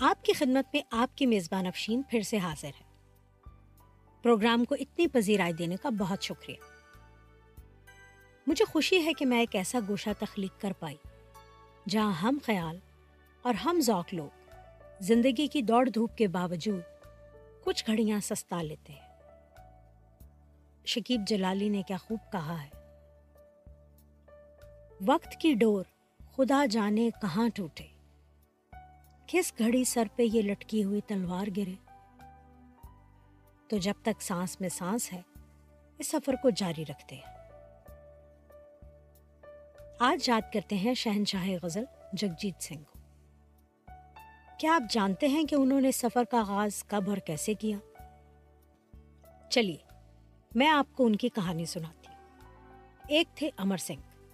آپ کی خدمت میں آپ کی میزبان افشین پھر سے حاضر ہے پروگرام کو اتنی پذیرائی دینے کا بہت شکریہ۔ مجھے خوشی ہے کہ میں ایک ایسا گوشہ تخلیق کر پائی جہاں ہم خیال اور ہم ذوق لوگ زندگی کی دوڑ دھوپ کے باوجود کچھ گھڑیاں سستا لیتے ہیں۔ شکیب جلالی نے کیا خوب کہا ہے۔ وقت کی ڈور خدا جانے کہاں ٹوٹے۔ کس گھڑی سر پہ یہ لٹکی ہوئی تلوار گرے؟ تو جب تک سانس میں سانس ہے، اس سفر کو جاری رکھتے ہیں۔ آج یاد کرتے ہیں شہنشاہ غزل جگجیت سنگھ کو۔ کیا آپ جانتے ہیں کہ انہوں نے سفر کا آغاز کب اور کیسے کیا؟ چلیے، میں آپ کو ان کی کہانی سناتی ہوں۔ ایک تھے امر سنگھ،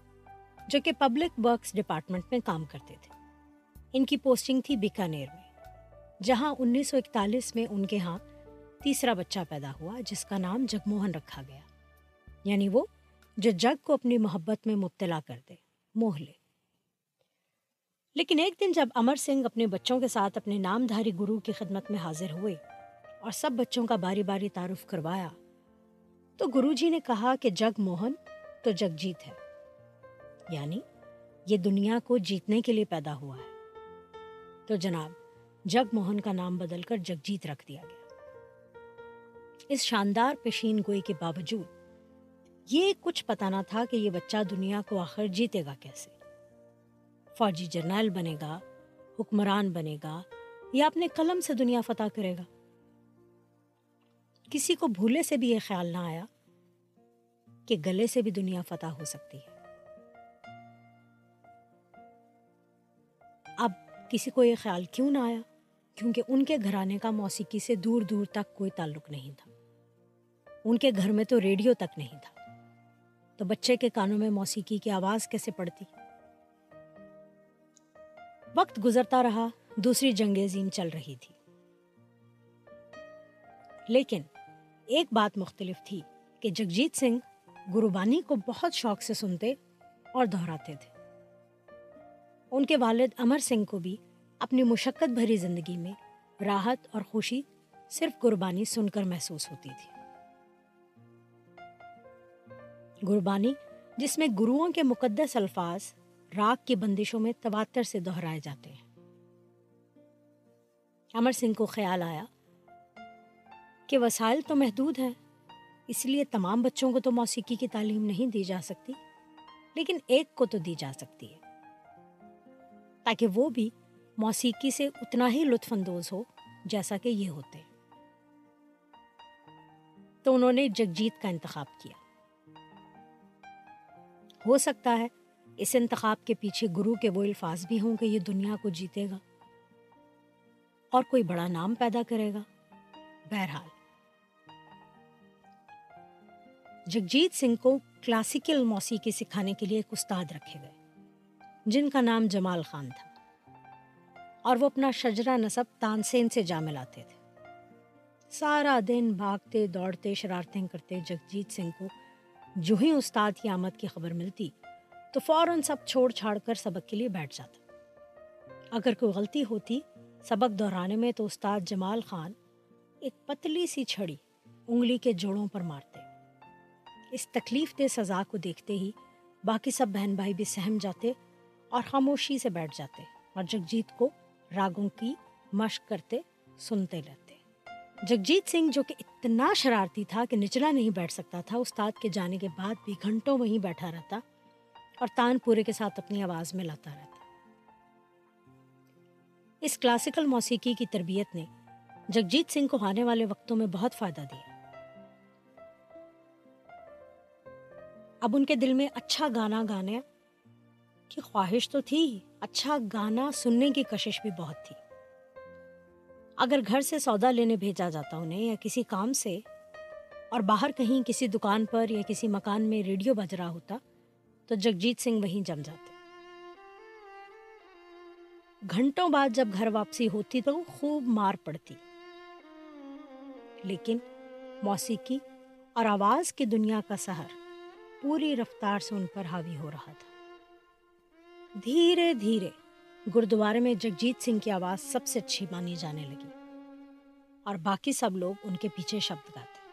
جو کہ پبلک ورکس ڈپارٹمنٹ میں کام کرتے تھے۔ ان کی پوسٹنگ تھی بیکانیر میں، جہاں انیس سو اکتالیس میں ان کے ہاں تیسرا بچہ پیدا ہوا، جس کا نام جگموہن رکھا گیا۔ یعنی وہ جو جگ کو اپنی محبت میں مبتلا کر دے، موہ لے۔ لیکن ایک دن جب امر سنگھ اپنے بچوں کے ساتھ اپنے نام دھاری گرو کی خدمت میں حاضر ہوئے اور سب بچوں کا باری باری تعارف کروایا، تو گرو جی نے کہا کہ جگ موہن تو جگ جیت ہے۔ یعنی یہ دنیا کو جیتنے کے لیے پیدا ہوا ہے۔ تو جناب، جگ موہن کا نام بدل کر جگجیت رکھ دیا گیا۔ اس شاندار پیشین گوئی کے باوجود، یہ کچھ پتا نہ تھا کہ یہ بچہ دنیا کو آخر جیتے گا کیسے۔ فوجی جرنیل بنے گا، حکمران بنے گا، یا اپنے قلم سے دنیا فتح کرے گا۔ کسی کو بھولے سے بھی یہ خیال نہ آیا کہ گلے سے بھی دنیا فتح ہو سکتی ہے۔ اب کسی کو یہ خیال کیوں نہ آیا؟ کیونکہ ان کے گھرانے کا موسیقی سے دور دور تک کوئی تعلق نہیں تھا۔ ان کے گھر میں تو ریڈیو تک نہیں تھا۔ تو بچے کے کانوں میں موسیقی کی آواز کیسے پڑتی؟ وقت گزرتا رہا، دوسری جنگ عظیم چل رہی تھی۔ لیکن ایک بات مختلف تھی کہ جگجیت سنگھ گروبانی کو بہت شوق سے سنتے اور دہراتے تھے۔ ان کے والد امر سنگھ کو بھی اپنی مشقت بھری زندگی میں راحت اور خوشی صرف قربانی سن کر محسوس ہوتی تھی۔ گربانی جس میں گروؤں کے مقدس الفاظ راگ کی بندشوں میں تواتر سے دہرائے جاتے ہیں۔ امر سنگھ کو خیال آیا کہ وسائل تو محدود ہیں، اس لیے تمام بچوں کو تو موسیقی کی تعلیم نہیں دی جا سکتی، لیکن ایک کو تو دی جا سکتی ہے۔ تاکہ وہ بھی موسیقی سے اتنا ہی لطف اندوز ہو جیسا کہ یہ ہوتے۔ تو انہوں نے جگجیت کا انتخاب کیا۔ ہو سکتا ہے اس انتخاب کے پیچھے گرو کے وہ الفاظ بھی ہوں کہ یہ دنیا کو جیتے گا اور کوئی بڑا نام پیدا کرے گا۔ بہرحال، جگجیت سنگھ کو کلاسیکل موسیقی سکھانے کے لیے ایک استاد رکھے گئے۔ جن کا نام جمال خان تھا۔ اور وہ اپنا شجرا نصب تانسین سے جا ملاتے تھے۔ سارا دن بھاگتے، دوڑتے، شرارتیں کرتے، جگجیت سنگھ کو جو ہی استاد کی آمد کی خبر ملتی تو فوراً سب چھوڑ چھاڑ کر سبق کے لیے بیٹھ جاتا۔ اگر کوئی غلطی ہوتی سبق دہرانے میں تو استاد جمال خان ایک پتلی سی چھڑی انگلی کے جوڑوں پر مارتے۔ اس تکلیف دہ سزا کو دیکھتے ہی باقی سب بہن بھائی بھی سہم جاتے اور خاموشی سے بیٹھ جاتے اور جگجیت کو راگوں کی مشق کرتے سنتے رہتے۔ جگجیت سنگھ جو کہ اتنا شرارتی تھا کہ نچلا نہیں بیٹھ سکتا تھا، استاد کے جانے کے بعد بھی گھنٹوں وہیں بیٹھا رہتا اور تان پورے کے ساتھ اپنی آواز میں لاتا رہتا۔ اس کلاسیکل موسیقی کی تربیت نے جگجیت سنگھ کو آنے والے وقتوں میں بہت فائدہ دیا۔ اب ان کے دل میں اچھا گانا گانے کی خواہش تو تھی اچھا گانا سننے کی کشش بھی بہت تھی۔ اگر گھر سے سودا لینے بھیجا جاتا انہیں یا کسی کام سے، اور باہر کہیں کسی دکان پر یا کسی مکان میں ریڈیو بج رہا ہوتا، تو جگجیت سنگھ وہیں جم جاتے۔ گھنٹوں بعد جب گھر واپسی ہوتی تو خوب مار پڑتی۔ لیکن موسیقی اور آواز کی دنیا کا سہر پوری رفتار سے ان پر حاوی ہو رہا تھا۔ دھیرے دھیرے گردوارے میں جگجیت سنگھ کی آواز سب سے اچھی مانی جانے لگی اور باقی سب لوگ ان کے پیچھے شبد گاتے۔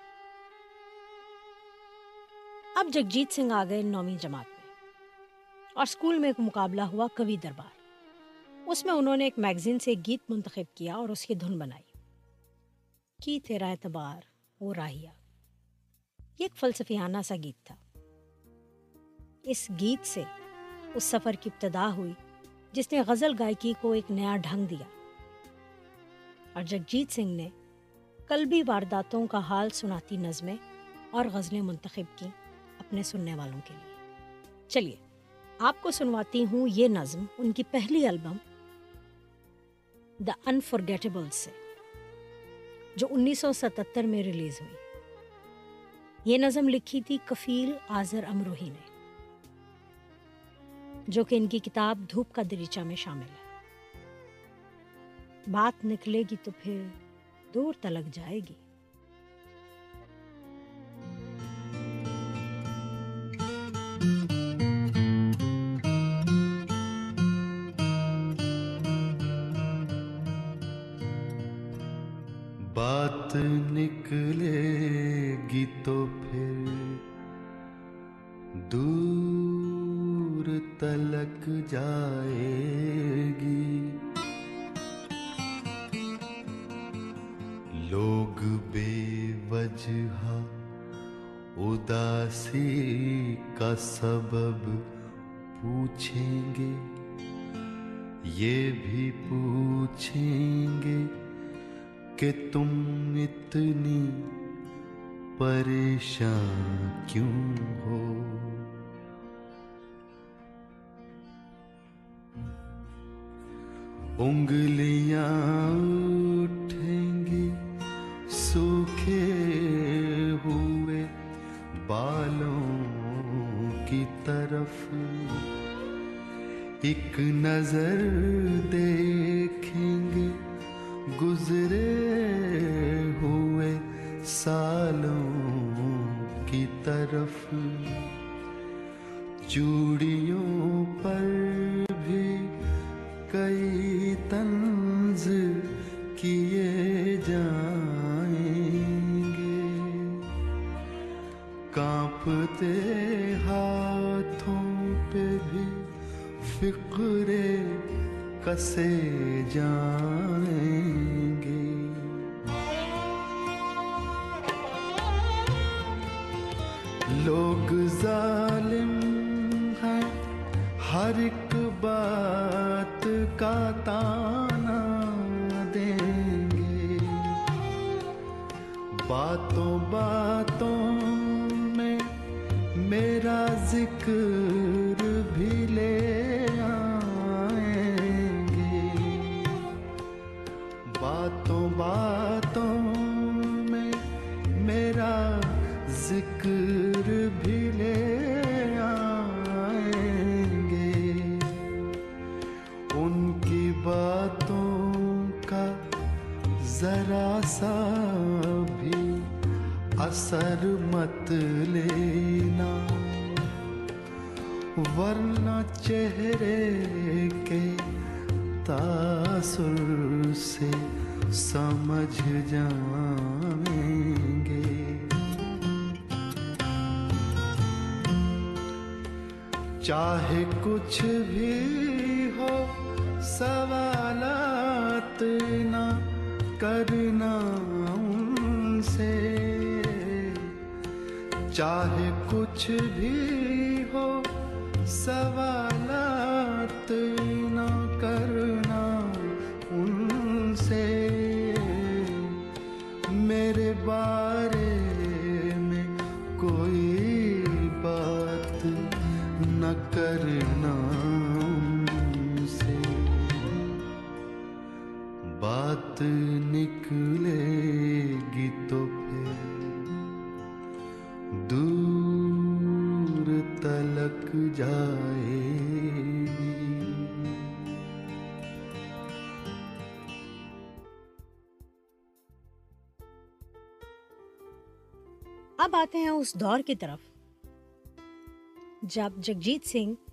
اب جگجیت سنگھ آ گئے نویں جماعت میں اور اسکول میں ایک مقابلہ ہوا کبھی دربار۔ اس میں انہوں نے ایک میگزین سے ایک گیت منتخب کیا اور اس کی دھن بنائی۔ کی تیرا اعتبار، وہ راہیا۔ یہ ایک فلسفیانہ سا گیت تھا۔ اس گیت سے اس سفر کی ابتدا ہوئی، جس نے غزل گائکی کو ایک نیا ڈھنگ دیا۔ اور جگجیت سنگھ نے قلبی وارداتوں کا حال سناتی نظمیں اور غزلیں منتخب کی اپنے سننے والوں کے لیے۔ چلیے، آپ کو سنواتی ہوں یہ نظم، ان کی پہلی البم دا انفارگیٹیبل سے، جو انیس سو ستتر میں ریلیز ہوئی۔ یہ نظم لکھی تھی کفیل آزر امروہی نے۔ جو کہ ان کی کتاب دھوپ کا دریچہ میں شامل ہے۔ بات نکلے گی تو پھر دور تلک جائے گی۔ تلک جائے گی۔ لوگ بے وجہ اداسی کا سبب پوچھیں گے، یہ بھی پوچھیں گے کہ تم اتنی پریشان کیوں ہو۔ انگلیاں اٹھیں گی، سوکھے ہوئے بالوں کی طرف۔ ایک نظر دیکھیں گے گزرے ہوئے سالوں کی طرف۔ چوڑیوں پر کانپتے ہاتھوں پہ بھی فکرے کسے جائیں گے۔ لوگ ظالم ہیں، ہر ایک بات کا تانا دیں گے۔ باتوں باتوں ذکر بھی لے آئیں گے۔ باتوں باتوں میں میرا ذکر بھی لے آئیں گے۔ ان کی باتوں کا ذرا سا بھی اثر مت لینا چہرے کے تاثر سے سمجھ جائیں گے۔ چاہے کچھ بھی ہو، سوالات نہ کرنا ان سے۔ چاہے کچھ بھی ہو سوالات اس دور کی طرف جب Jagjit Singh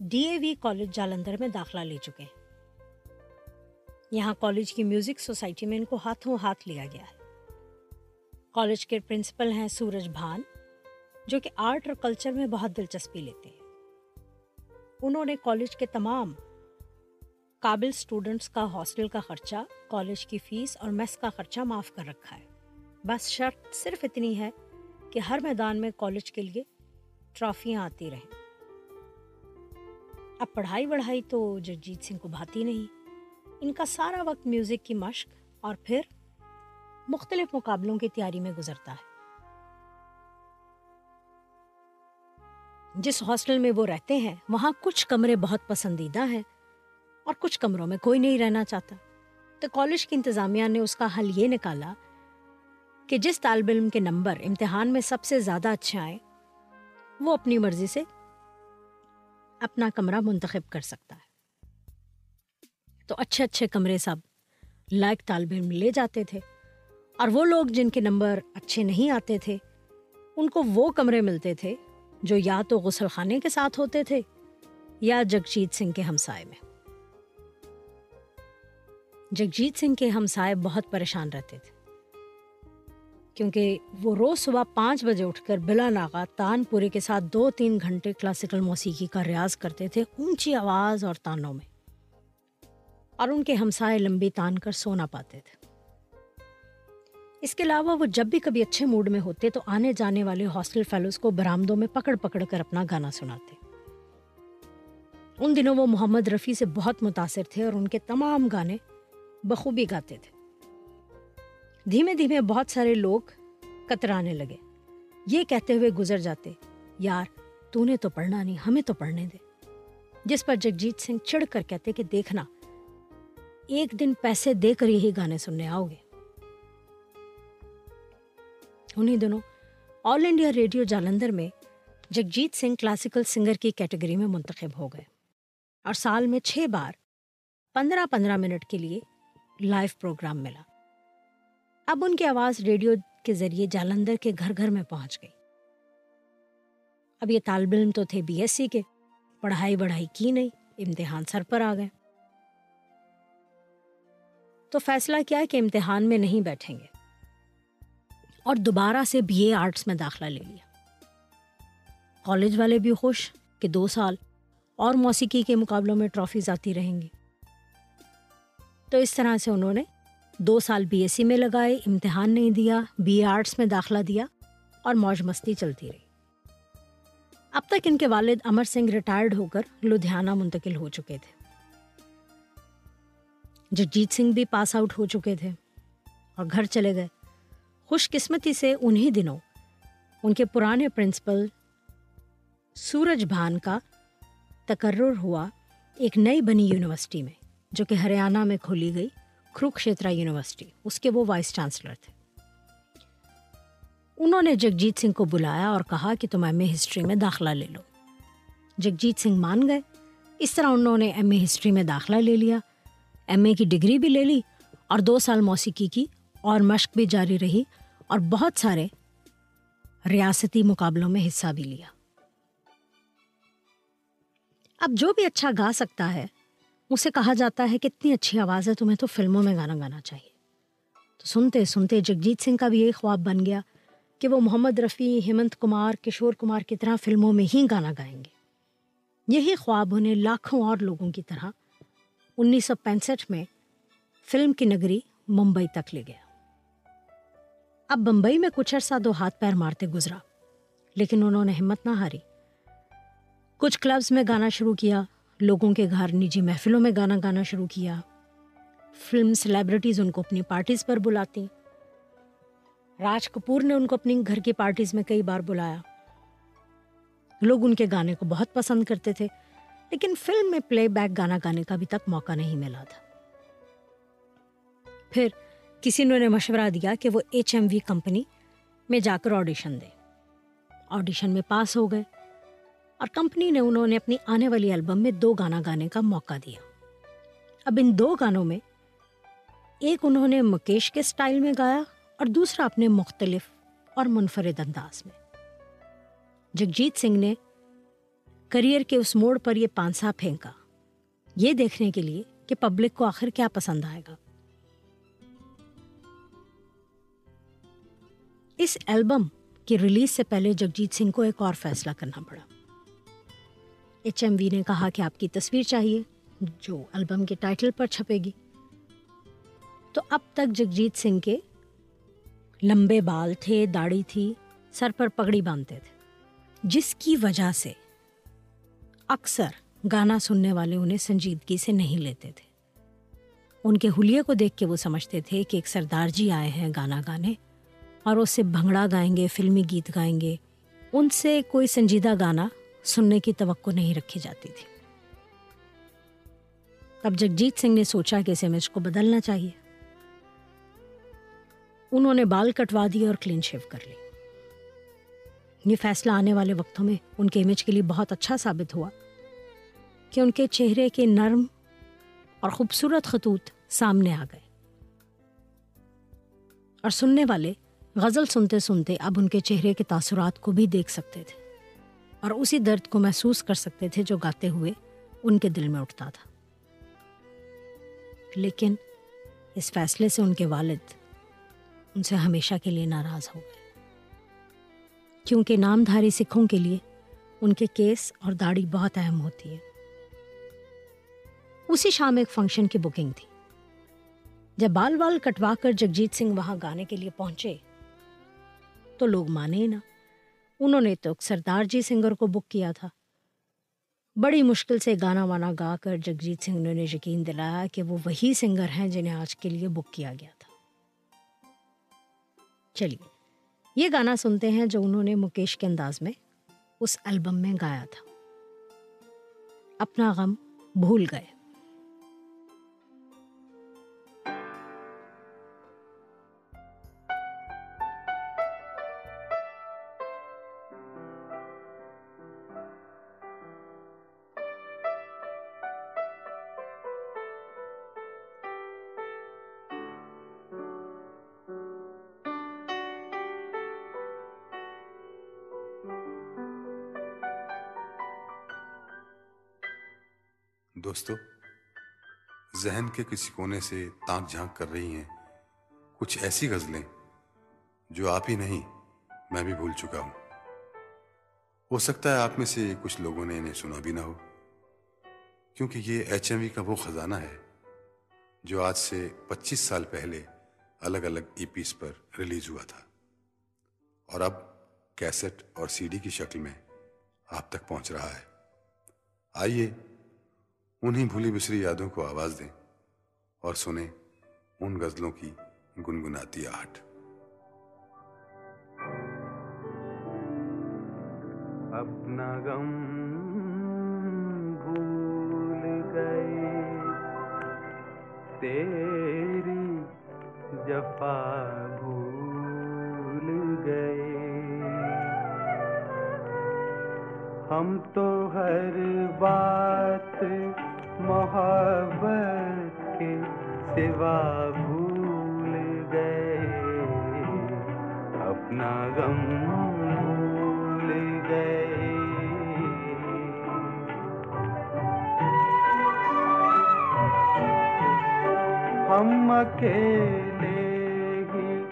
D A V college Jalandhar میں داخلہ لے چکے ہیں۔ یہاں کالج کی میوزک سوسائٹی میں ان کو ہاتھوں ہاتھ لیا گیا ہے۔ کالج کے پرنسپل ہیں سورج بھان، جو کہ آرٹ اور کلچر میں بہت دلچسپی لیتے ہیں۔ انہوں نے کالج کے تمام قابل اسٹوڈنٹس کا ہاسٹل کا خرچہ، کالج کی فیس اور میس کا خرچہ معاف کر رکھا ہے۔ بس شرط صرف اتنی ہے کہ ہر میدان میں کالج کے لیے ٹرافیاں آتی رہیں۔ اب پڑھائی وڑھائی تو جگجیت سنگھ کو بھاتی نہیں۔ ان کا سارا وقت میوزک کی مشق اور پھر مختلف مقابلوں کی تیاری میں گزرتا ہے۔ جس ہاسٹل میں وہ رہتے ہیں، وہاں کچھ کمرے بہت پسندیدہ ہیں اور کچھ کمروں میں کوئی نہیں رہنا چاہتا۔ تو کالج کی انتظامیہ نے اس کا حل یہ نکالا کہ جس طالب علم کے نمبر امتحان میں سب سے زیادہ اچھے آئے وہ اپنی مرضی سے اپنا کمرہ منتخب کر سکتا ہے۔ تو اچھے اچھے کمرے سب لائق طالب علم لے جاتے تھے، اور وہ لوگ جن کے نمبر اچھے نہیں آتے تھے، ان کو وہ کمرے ملتے تھے جو یا تو غسل خانے کے ساتھ ہوتے تھے یا جگجیت سنگھ کے ہمسائے میں۔ جگجیت سنگھ کے ہمسائے بہت پریشان رہتے تھے۔ کیونکہ وہ روز صبح پانچ بجے اٹھ کر بلا ناغا تان پورے کے ساتھ دو تین گھنٹے کلاسیکل موسیقی کا ریاض کرتے تھے اونچی آواز اور تانوں میں، اور ان کے ہمسائے لمبی تان کر سونا پاتے تھے۔ اس کے علاوہ وہ جب بھی کبھی اچھے موڈ میں ہوتے تو آنے جانے والے ہاسٹل فیلوز کو برامدوں میں پکڑ پکڑ کر اپنا گانا سناتے۔ ان دنوں وہ محمد رفیع سے بہت متاثر تھے اور ان کے تمام گانے بخوبی گاتے تھے۔ دھیمے دھیمے بہت سارے لوگ کترانے لگے۔ یہ کہتے ہوئے گزر جاتے، یار تو نے تو پڑھنا نہیں، ہمیں تو پڑھنے دے۔ جس پر جگجیت سنگھ چڑھ کر کہتے کہ دیکھنا، ایک دن پیسے دے کر یہی گانے سننے آؤ گے۔ انہیں دنوں آل انڈیا ریڈیو جالندر میں جگجیت سنگھ کلاسیکل سنگر کی کیٹیگری میں منتخب ہو گئے۔ اور سال میں چھ بار پندرہ پندرہ منٹ کے لیے لائیو پروگرام ملا۔ اب ان کی آواز ریڈیو کے ذریعے جالندر کے گھر گھر میں پہنچ گئی۔ اب یہ طالب علم تو تھے بی ایس سی کے، پڑھائی بڑھائی کی نہیں، امتحان سر پر آ گئے۔ تو فیصلہ کیا کہ امتحان میں نہیں بیٹھیں گے۔ اور دوبارہ سے بی اے آرٹس میں داخلہ لے لیا۔ کالج والے بھی خوش کہ دو سال اور موسیقی کے مقابلوں میں ٹرافیز آتی رہیں گی۔ تو اس طرح سے انہوں نے دو سال بی ایس سی میں لگائے، امتحان نہیں دیا، بی اے آرٹس میں داخلہ دیا اور موج مستی چلتی رہی۔ اب تک ان کے والد امر سنگھ ریٹائرڈ ہو کر لدھیانہ منتقل ہو چکے تھے۔ جگجیت سنگھ بھی پاس آؤٹ ہو چکے تھے اور گھر چلے گئے۔ خوش قسمتی سے انہی دنوں ان کے پرانے پرنسپل سورج بھان کا تقرر ہوا ایک نئی بنی یونیورسٹی میں، جو کہ ہریانہ میں کھولی گئی۔ کروکشیترا یونیورسٹی، اس کے وہ وائس چانسلر تھے۔ انہوں نے جگجیت سنگھ کو بلایا اور کہا کہ تم ایم اے ہسٹری میں داخلہ لے لو۔ جگجیت سنگھ مان گئے۔ اس طرح انہوں نے ایم اے ہسٹری میں داخلہ لے لیا۔ ایم اے کی ڈگری بھی لے لی اور دو سال موسیقی کی اور مشق بھی جاری رہی اور بہت سارے ریاستی مقابلوں میں حصہ بھی لیا۔ اب جو بھی اچھا گا سکتا ہے اسے کہا جاتا ہے کہ اتنی اچھی آواز ہے، تمہیں تو فلموں میں گانا گانا چاہیے۔ تو سنتے سنتے جگجیت سنگھ کا بھی یہی خواب بن گیا کہ وہ محمد رفیع، ہیمنت کمار، کشور کمار کی طرح فلموں میں ہی گانا گائیں گے۔ یہی خواب انہیں لاکھوں اور لوگوں کی طرح انیس سو پینسٹھ میں فلم کی نگری ممبئی تک لے گیا۔ اب بمبئی میں کچھ عرصہ دو ہاتھ پیر مارتے گزرا، لیکن انہوں نے ہمت نہ ہاری۔ کچھ کلبز میں گانا شروع کیا لوگوں کے گھر نجی محفلوں میں گانا گانا شروع کیا۔ فلم سیلیبریٹیز ان کو اپنی پارٹیز پر بلاتی۔ راج کپور نے ان کو اپنی گھر کی پارٹیز میں کئی بار بلایا۔ لوگ ان کے گانے کو بہت پسند کرتے تھے، لیکن فلم میں پلے بیک گانا گانے کا بھی تک موقع نہیں ملا تھا۔ پھر کسی نے انہیں مشورہ دیا کہ وہ ایچ ایم وی کمپنی میں جا کر آڈیشن دے۔ آڈیشن میں پاس ہو گئے۔ اور کمپنی نے انہوں نے اپنی آنے والی البم میں دو گانا گانے کا موقع دیا۔ اب ان دو گانوں میں ایک انہوں نے مکیش کے سٹائل میں گایا اور دوسرا اپنے مختلف اور منفرد انداز میں۔ جگجیت سنگھ نے کریئر کے اس موڑ پر یہ پانسا پھینکا۔ یہ دیکھنے کے لیے کہ پبلک کو آخر کیا پسند آئے گا۔ اس البم کی ریلیز سے پہلے جگجیت سنگھ کو ایک اور فیصلہ کرنا پڑا۔ ایچ ایم وی نے کہا کہ آپ کی تصویر چاہیے، جو البم کے ٹائٹل پر چھپے گی۔ تو اب تک جگجیت سنگھ کے لمبے بال تھے، داڑھی تھی، سر پر پگڑی باندھتے تھے۔ جس کی وجہ سے اکثر گانا سننے والے انہیں سنجیدگی سے نہیں لیتے تھے۔ ان کے حلیے کو دیکھ کے وہ سمجھتے تھے کہ ایک سردار جی آئے ہیں گانا گانے اور اس سے بھنگڑا گائیں گے، فلمی گیت گائیں گے۔ ان سے کوئی سنجیدہ گانا سننے کی توقع نہیں رکھی جاتی تھی۔ اب جگجیت سنگھ نے سوچا کہ اس امیج کو بدلنا چاہیے۔ انہوں نے بال کٹوا دیے اور کلین شیو کر لی۔ یہ فیصلہ آنے والے وقتوں میں ان کے امیج کے لیے بہت اچھا ثابت ہوا کہ ان کے چہرے کے نرم اور خوبصورت خطوط سامنے آ گئے۔ اور سننے والے غزل سنتے سنتے اب ان کے چہرے کے تاثرات کو بھی دیکھ سکتے تھے۔ اور اسی درد کو محسوس کر سکتے تھے جو گاتے ہوئے ان کے دل میں اٹھتا تھا۔ لیکن اس فیصلے سے ان کے والد ان سے ہمیشہ کے لیے ناراض ہو گئے۔ کیونکہ نامدھاری سکھوں کے لیے ان کے کیس اور داڑھی بہت اہم ہوتی ہے۔ اسی شام ایک فنکشن کی بکنگ تھی۔ جب بال بال کٹوا کر جگجیت سنگھ وہاں گانے کے لیے پہنچے تو لوگ مانے ہی نہ۔ انہوں نے تو سردار جی سنگر کو بک کیا تھا۔ بڑی مشکل سے گانا وانا گا کر جگجیت سنگھ نے یقین دلایا کہ وہ وہی سنگر ہیں جنہیں آج کے لیے بک کیا گیا تھا۔ چلیے، یہ گانا سنتے ہیں جو انہوں نے مکیش کے انداز میں اس البم میں گایا تھا۔ اپنا غم بھول گئے۔ دوستو، ذہن کے کسی کونے سے تانک جھانک کر رہی ہیں کچھ ایسی غزلیں جو آپ ہی نہیں، میں بھی بھول چکا ہوں۔ ہو سکتا ہے آپ میں سے کچھ لوگوں نے انہیں سنا بھی نہ ہو، کیونکہ یہ ایچ ایم وی کا وہ خزانہ ہے جو آج سے پچیس سال پہلے الگ الگ ای پیز پر ریلیز ہوا تھا۔ اور اب کیسٹ اور سی ڈی کی شکل میں آپ تک پہنچ رہا ہے۔ آئیے انہیں بھولی بسری یادوں کو آواز دیں اور سنیں ان غزلوں کی گنگناتی آہٹ۔ اپنا غم بھول گئے، تیری جفا ہم تو ہر بات محبت کے سوا بھول گئے۔ اپنا غم بھول گئے۔ ہم اکیلے ہی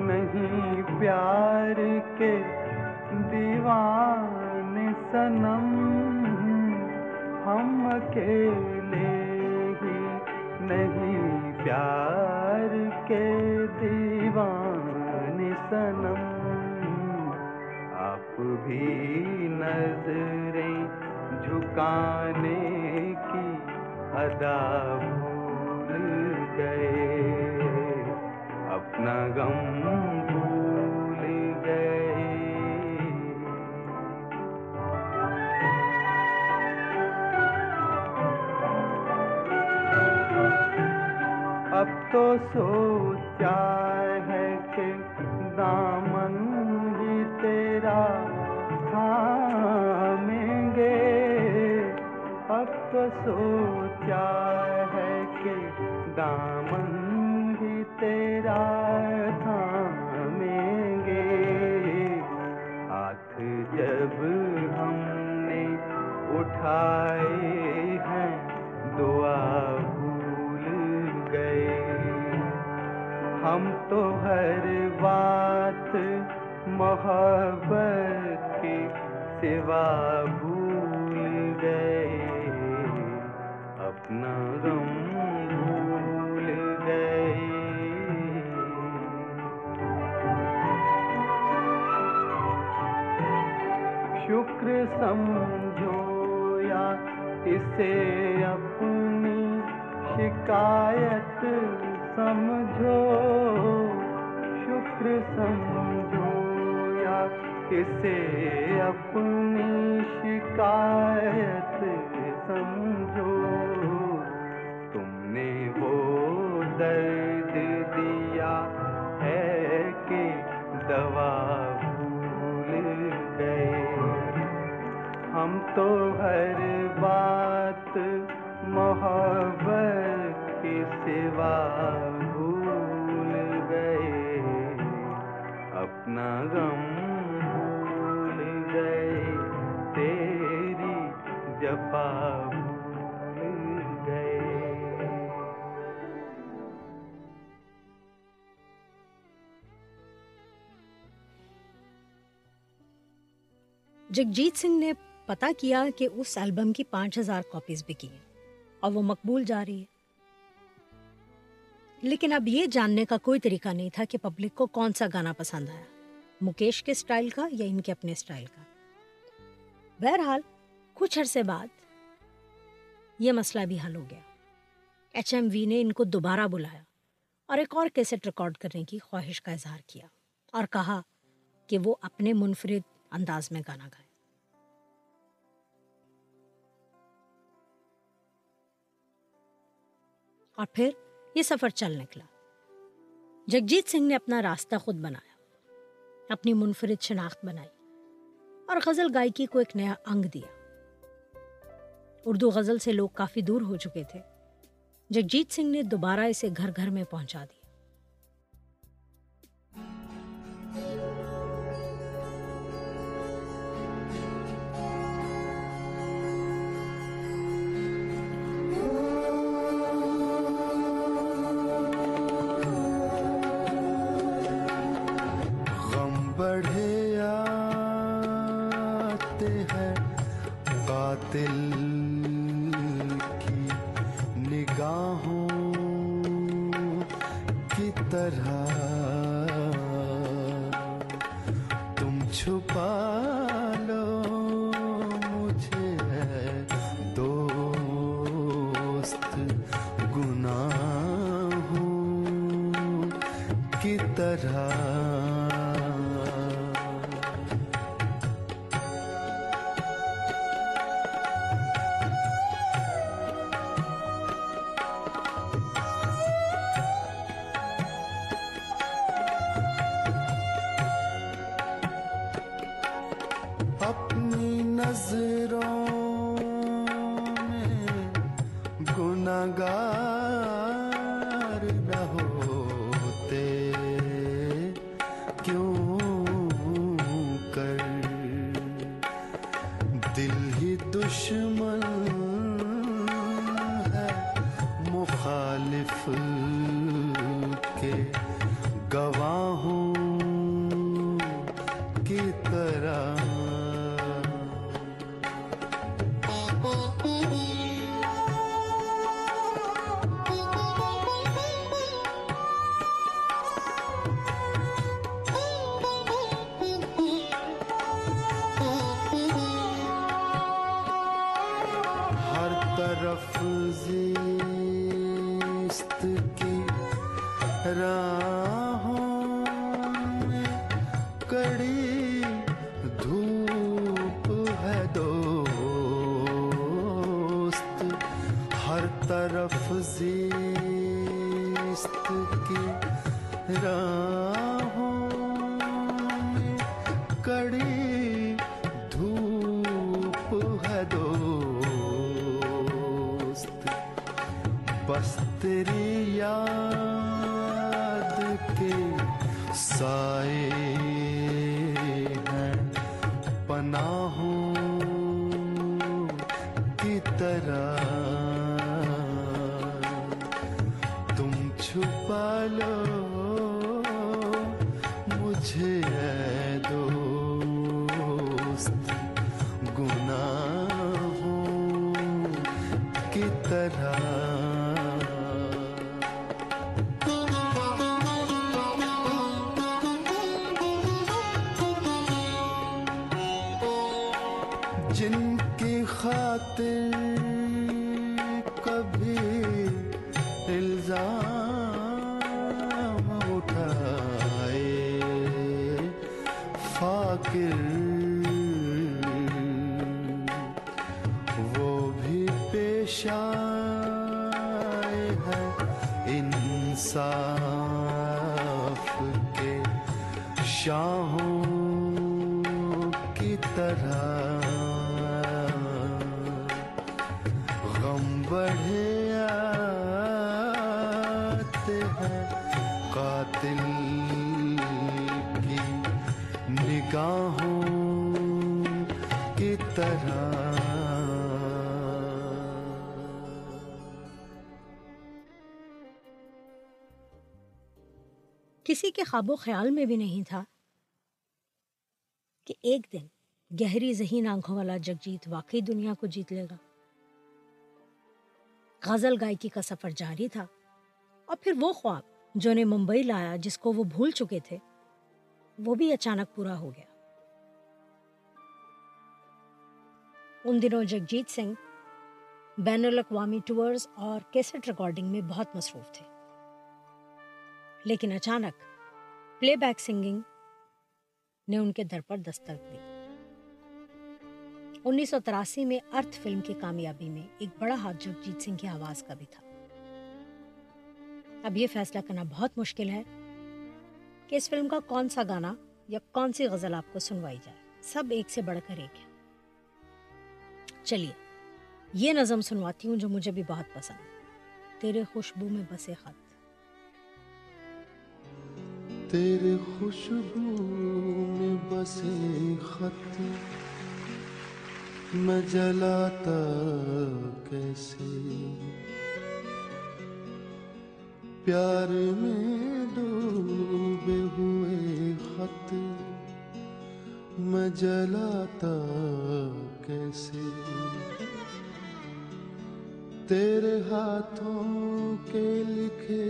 نہیں پیار کے دیوان سنم ہم اکیلے ہی نہیں پیار کے دیوان سنم آپ بھی نظریں جھکانے کی ادا بھول گئے اپنا غم تو سوچا ہے کہ دامن ہی تیرا تھامیں گے۔ اب تو سوچا ہے کہ دامن ہی تیرا تھامیں گے۔ ہاتھ جب ہم نے اٹھائے شکایت محبت کی سوا بھول گئے۔ اپنا غم بھول گئے۔ شکر سمجھو یا اسے اپنی شکایت سمجھو۔ سمجھو یا اسے اپنی شکایت سمجھو تم نے وہ درد دیا ہے کہ دوا بھول گئے ہم تو ہر بات محبت کی سوا اپنا غم بھول گئے تیری جفا بھول گئے جگجیت سنگھ نے پتا کیا کہ اس البم کی پانچ ہزار کاپیز بکی ہیں اور وہ مقبول جا رہی ہے لیکن اب یہ جاننے کا کوئی طریقہ نہیں تھا کہ پبلک کو کون سا گانا پسند آیا مکیش کے سٹائل کا یا ان کے اپنے سٹائل کا؟ بہرحال، کچھ عرصے بعد یہ مسئلہ بھی حل ہو گیا۔ ایچ ایم وی نے ان کو دوبارہ بلایا اور ایک اور کیسٹ ریکارڈ کرنے کی خواہش کا اظہار کیا اور کہا کہ وہ اپنے منفرد انداز میں گانا گائے۔ اور پھر یہ سفر چل نکلا۔ جگجیت سنگھ نے اپنا راستہ خود بنایا۔ اپنی منفرد شناخت بنائی اور غزل گائکی کو ایک نیا انگ دیا۔ اردو غزل سے لوگ کافی دور ہو چکے تھے۔ جگجیت سنگھ نے دوبارہ اسے گھر گھر میں پہنچا دیا۔ نہ ہو کی طرح کسی کے خواب و خیال میں بھی نہیں تھا کہ ایک دن گہری ذہین آنکھوں والا جگجیت واقعی دنیا کو جیت لے گا۔ غزل گائکی کا سفر جاری تھا اور پھر وہ خواب جو نے ممبئی لایا جس کو وہ بھول چکے تھے، وہ بھی اچانک پورا ہو گیا۔ ان دنوں جگجیت سنگھ، بین الاقوامی ٹورز اور کیسٹ ریکارڈنگ میں بہت مصروف تھے۔ لیکن اچانک پلے بیک سنگنگ نے ان کے در پر دستک دی۔ انیس سو تراسی میں ارتھ فلم کی کامیابی میں ایک بڑا ہاتھ جگجیت سنگھ کی آواز کا بھی تھا۔ اب یہ فیصلہ کرنا بہت مشکل ہے کہ اس فلم کا کون سا گانا یا کون سی غزل آپ کو سنوائی جائے۔ سب ایک سے بڑھ کر ایک ہے چلیے، یہ نظم سنواتی ہوں جو مجھے بھی بہت پسند تیرے خوشبو میں بسے خط۔ تیرے خوشبو میں بسے خط میں جلاتا کیسے؟ پیار میں ڈوبے ہوئے خط میں جلاتا کیسے؟ تیرے ہاتھوں کے لکھے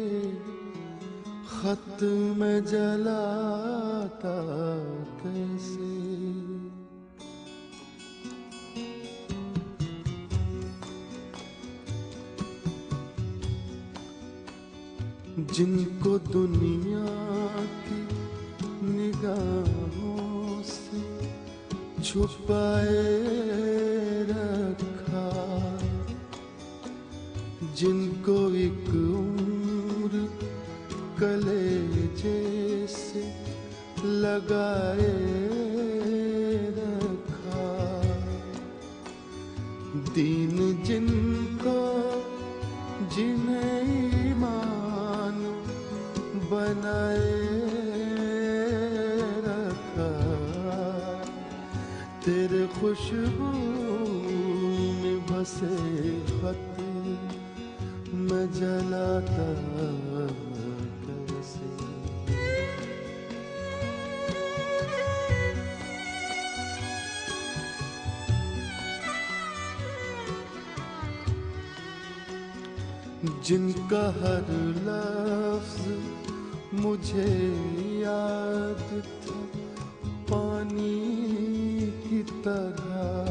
خط میں جلاتا کیسے؟ جن کو دنیا کی نگاہوں سے چھپائے رکھا، جن کو ایک کلیجے سے لگائے رکھا۔ دین جن کو جنہیں ایمان بنائے رکھا۔ تیرے خوشبو میں بسے خط میں جلاتا جن کا ہر لفظ مجھے یاد تھا، پانی کی طرح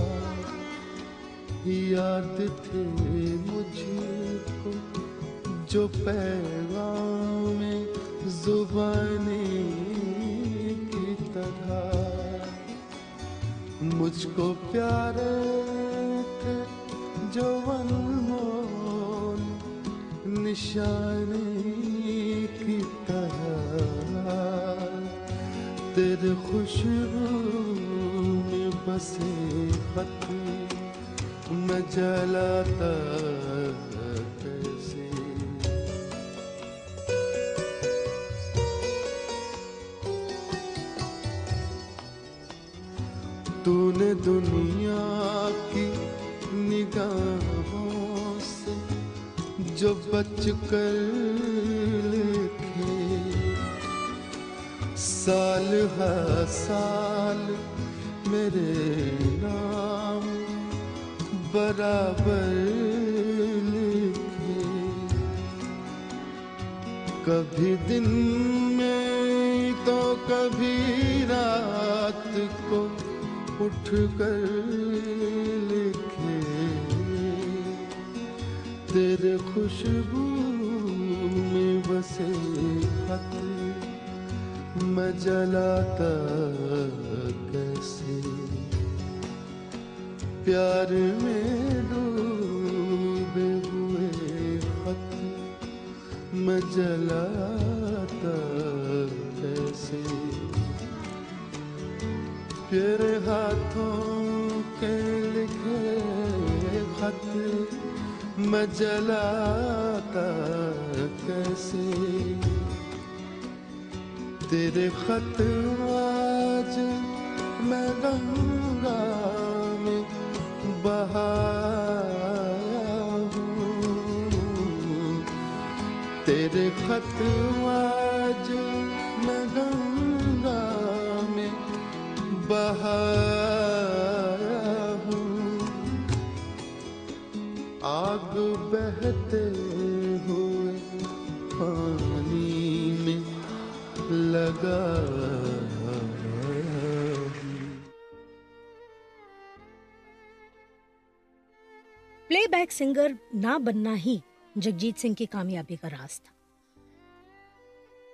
یاد تھے مجھے کو جو پیغام زبانی کی طرح۔ مجھ کو پیارے تھے جو انمول نشانی کی طرح تیرے خوشبو میں بسے خط میں جلاتا تو نے دنیا جو بچ کر لکھے۔ سال ہر سال میرے نام برابر لکھے۔ کبھی دن میں تو کبھی رات کو اٹھ کر لکھے۔ تیرے خوشبو میں بسے خط میں جلاتا کیسے؟ پیار میں ڈوبے ہوئے خط میں جلاتا کیسے؟ تیرے ہاتھوں کے لکھے خط میں جلاتا کیسے؟ تیرے خط آج میں گنگا میں بہایا ہوں۔ تیرے خط آج میں گنگا میں بہایا بہتے ہوئے پانی میں لگا پلے بیک سنگر نہ بننا ہی جگجیت سنگھ کی کامیابی کا راز تھا۔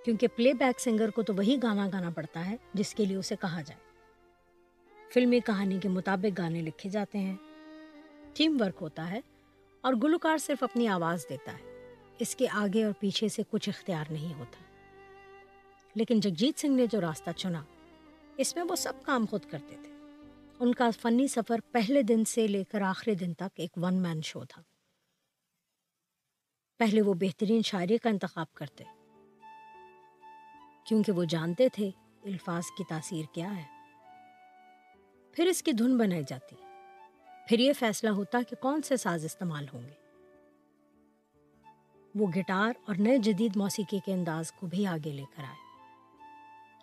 کیونکہ پلے بیک سنگر کو تو وہی گانا گانا پڑتا ہے جس کے لیے اسے کہا جائے۔ فلمی کہانی کے مطابق گانے لکھے جاتے ہیں۔ ٹیم ورک ہوتا ہے۔ اور گلوکار صرف اپنی آواز دیتا ہے۔ اس کے آگے اور پیچھے سے کچھ اختیار نہیں ہوتا۔ لیکن جگجیت سنگھ نے جو راستہ چنا، اس میں وہ سب کام خود کرتے تھے۔ ان کا فنی سفر پہلے دن سے لے کر آخری دن تک ایک ون مین شو تھا۔ پہلے وہ بہترین شاعری کا انتخاب کرتے۔ کیونکہ وہ جانتے تھے الفاظ کی تاثیر کیا ہے۔ پھر اس کی دھن بنائی جاتی۔ پھر یہ فیصلہ ہوتا کہ کون سے ساز استعمال ہوں گے۔ وہ گٹار اور نئے جدید موسیقی کے انداز کو بھی آگے لے کر آئے۔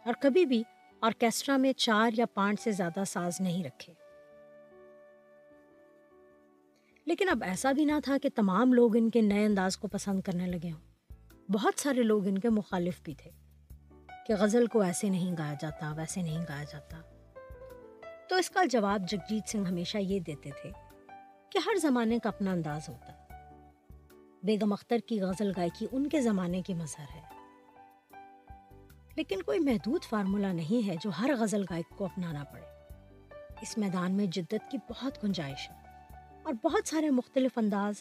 اور کبھی بھی آرکیسٹرا میں چار یا پانچ سے زیادہ ساز نہیں رکھے۔ لیکن اب ایسا بھی نہ تھا کہ تمام لوگ ان کے نئے انداز کو پسند کرنے لگے ہوں۔ بہت سارے لوگ ان کے مخالف بھی تھے کہ غزل کو ایسے نہیں گایا جاتا، ویسے نہیں گایا جاتا۔ تو اس کا جواب جگجیت سنگھ ہمیشہ یہ دیتے تھے کہ ہر زمانے کا اپنا انداز ہوتا بیگم اختر کی غزل گائکی ان کے زمانے کی مظہر ہے۔ لیکن کوئی محدود فارمولا نہیں ہے جو ہر غزل گائک کو اپنانا پڑے۔ اس میدان میں جدت کی بہت گنجائش ہے اور بہت سارے مختلف انداز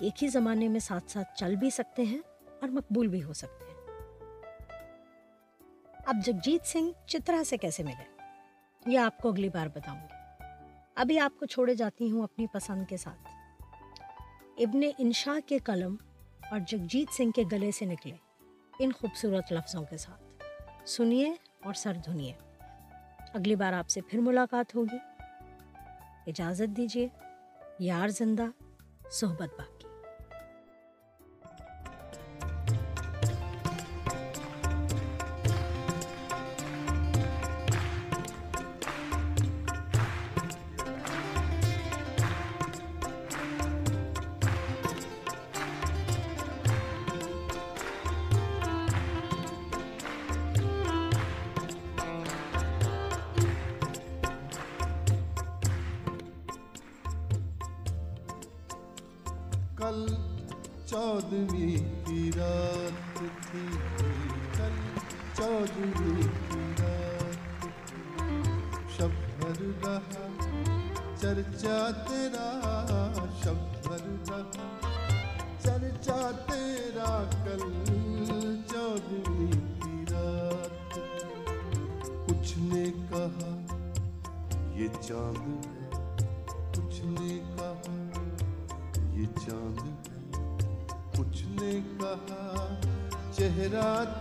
ایک ہی زمانے میں ساتھ ساتھ چل بھی سکتے ہیں اور مقبول بھی ہو سکتے ہیں۔ اب جگجیت سنگھ چترا سے کیسے ملے؟ یہ آپ کو اگلی بار بتاؤں گی۔ ابھی آپ کو چھوڑے جاتی ہوں اپنی پسند کے ساتھ۔ ابن انشا کے قلم اور جگجیت سنگھ کے گلے سے نکلے ان خوبصورت لفظوں کے ساتھ۔ سنیے اور سر دھنیے۔ اگلی بار آپ سے پھر ملاقات ہوگی۔ اجازت دیجیے، یار زندہ، صحبت باقی کل چودویں کی رات تھی کل چودویں کی رات شب بھر رہا چرچا تیرا شب بھر رہا چرچا تیرا کل چودویں کی رات کچھ نے کہا یہ چاند ہے کہا چہرہ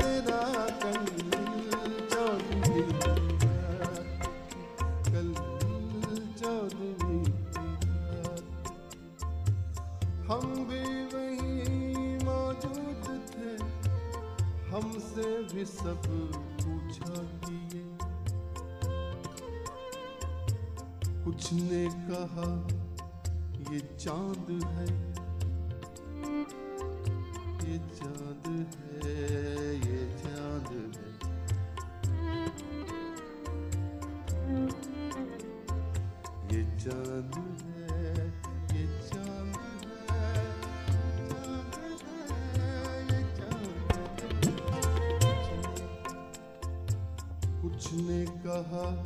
کہا،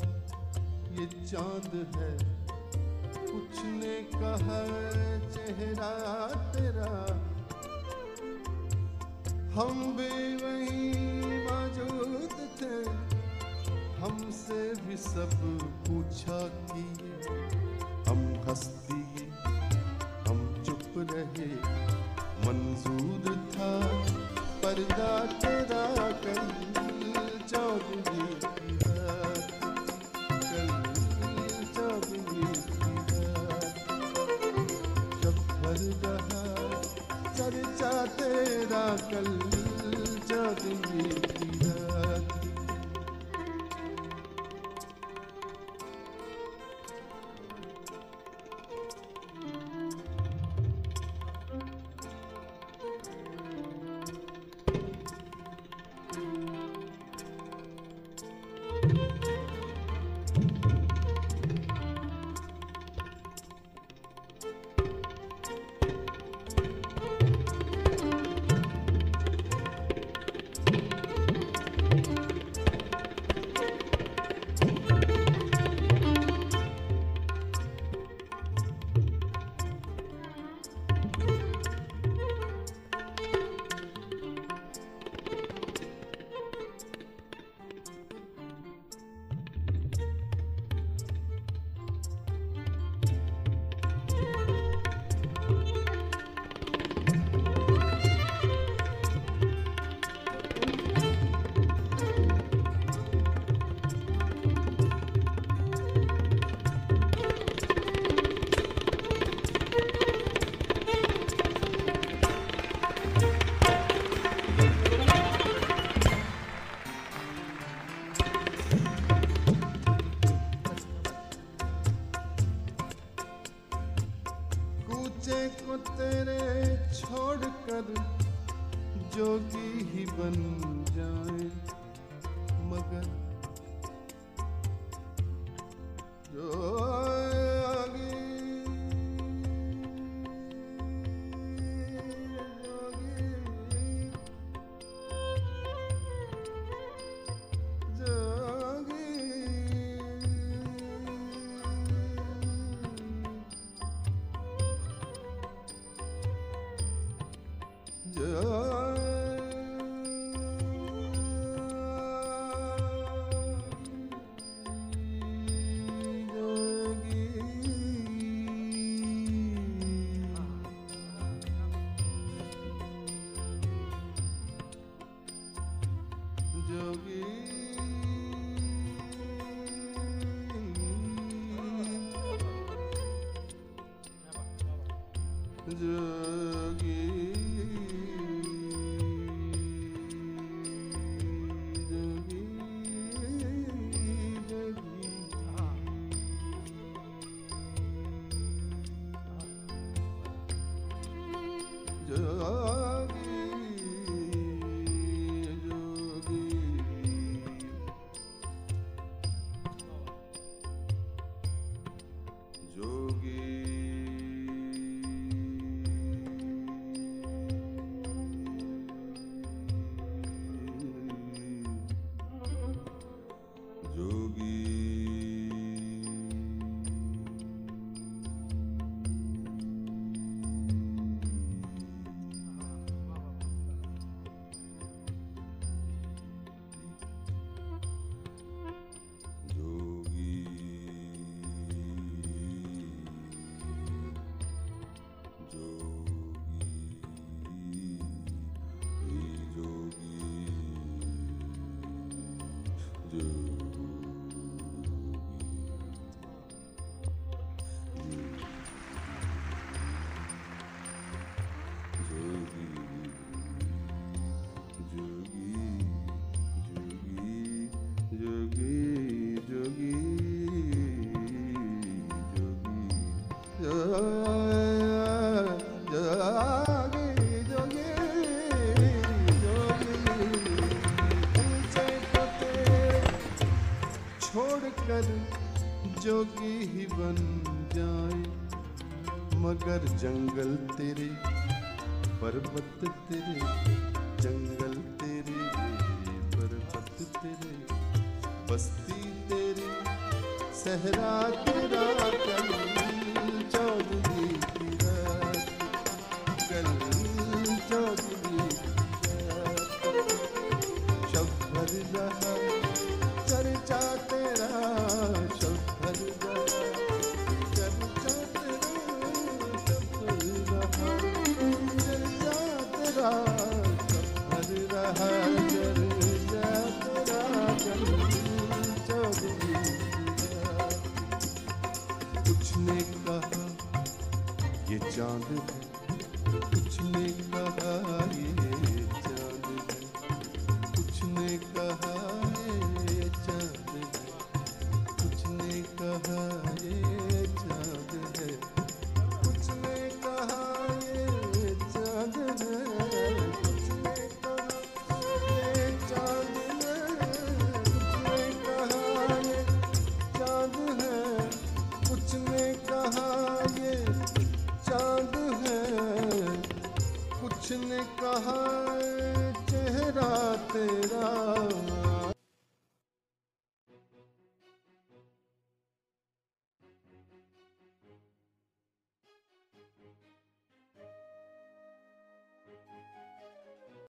یہ چاند ہے۔ کچھ نے کہا، چہرہ تیرا۔ ہم بھی وہیں موجود تھے۔ ہم سے بھی سب پوچھا کہ ہم ہستی جنگل تیرے پربت تیرے جنگل تیرے پربت تیرے بستی تیرے صحرا تیرے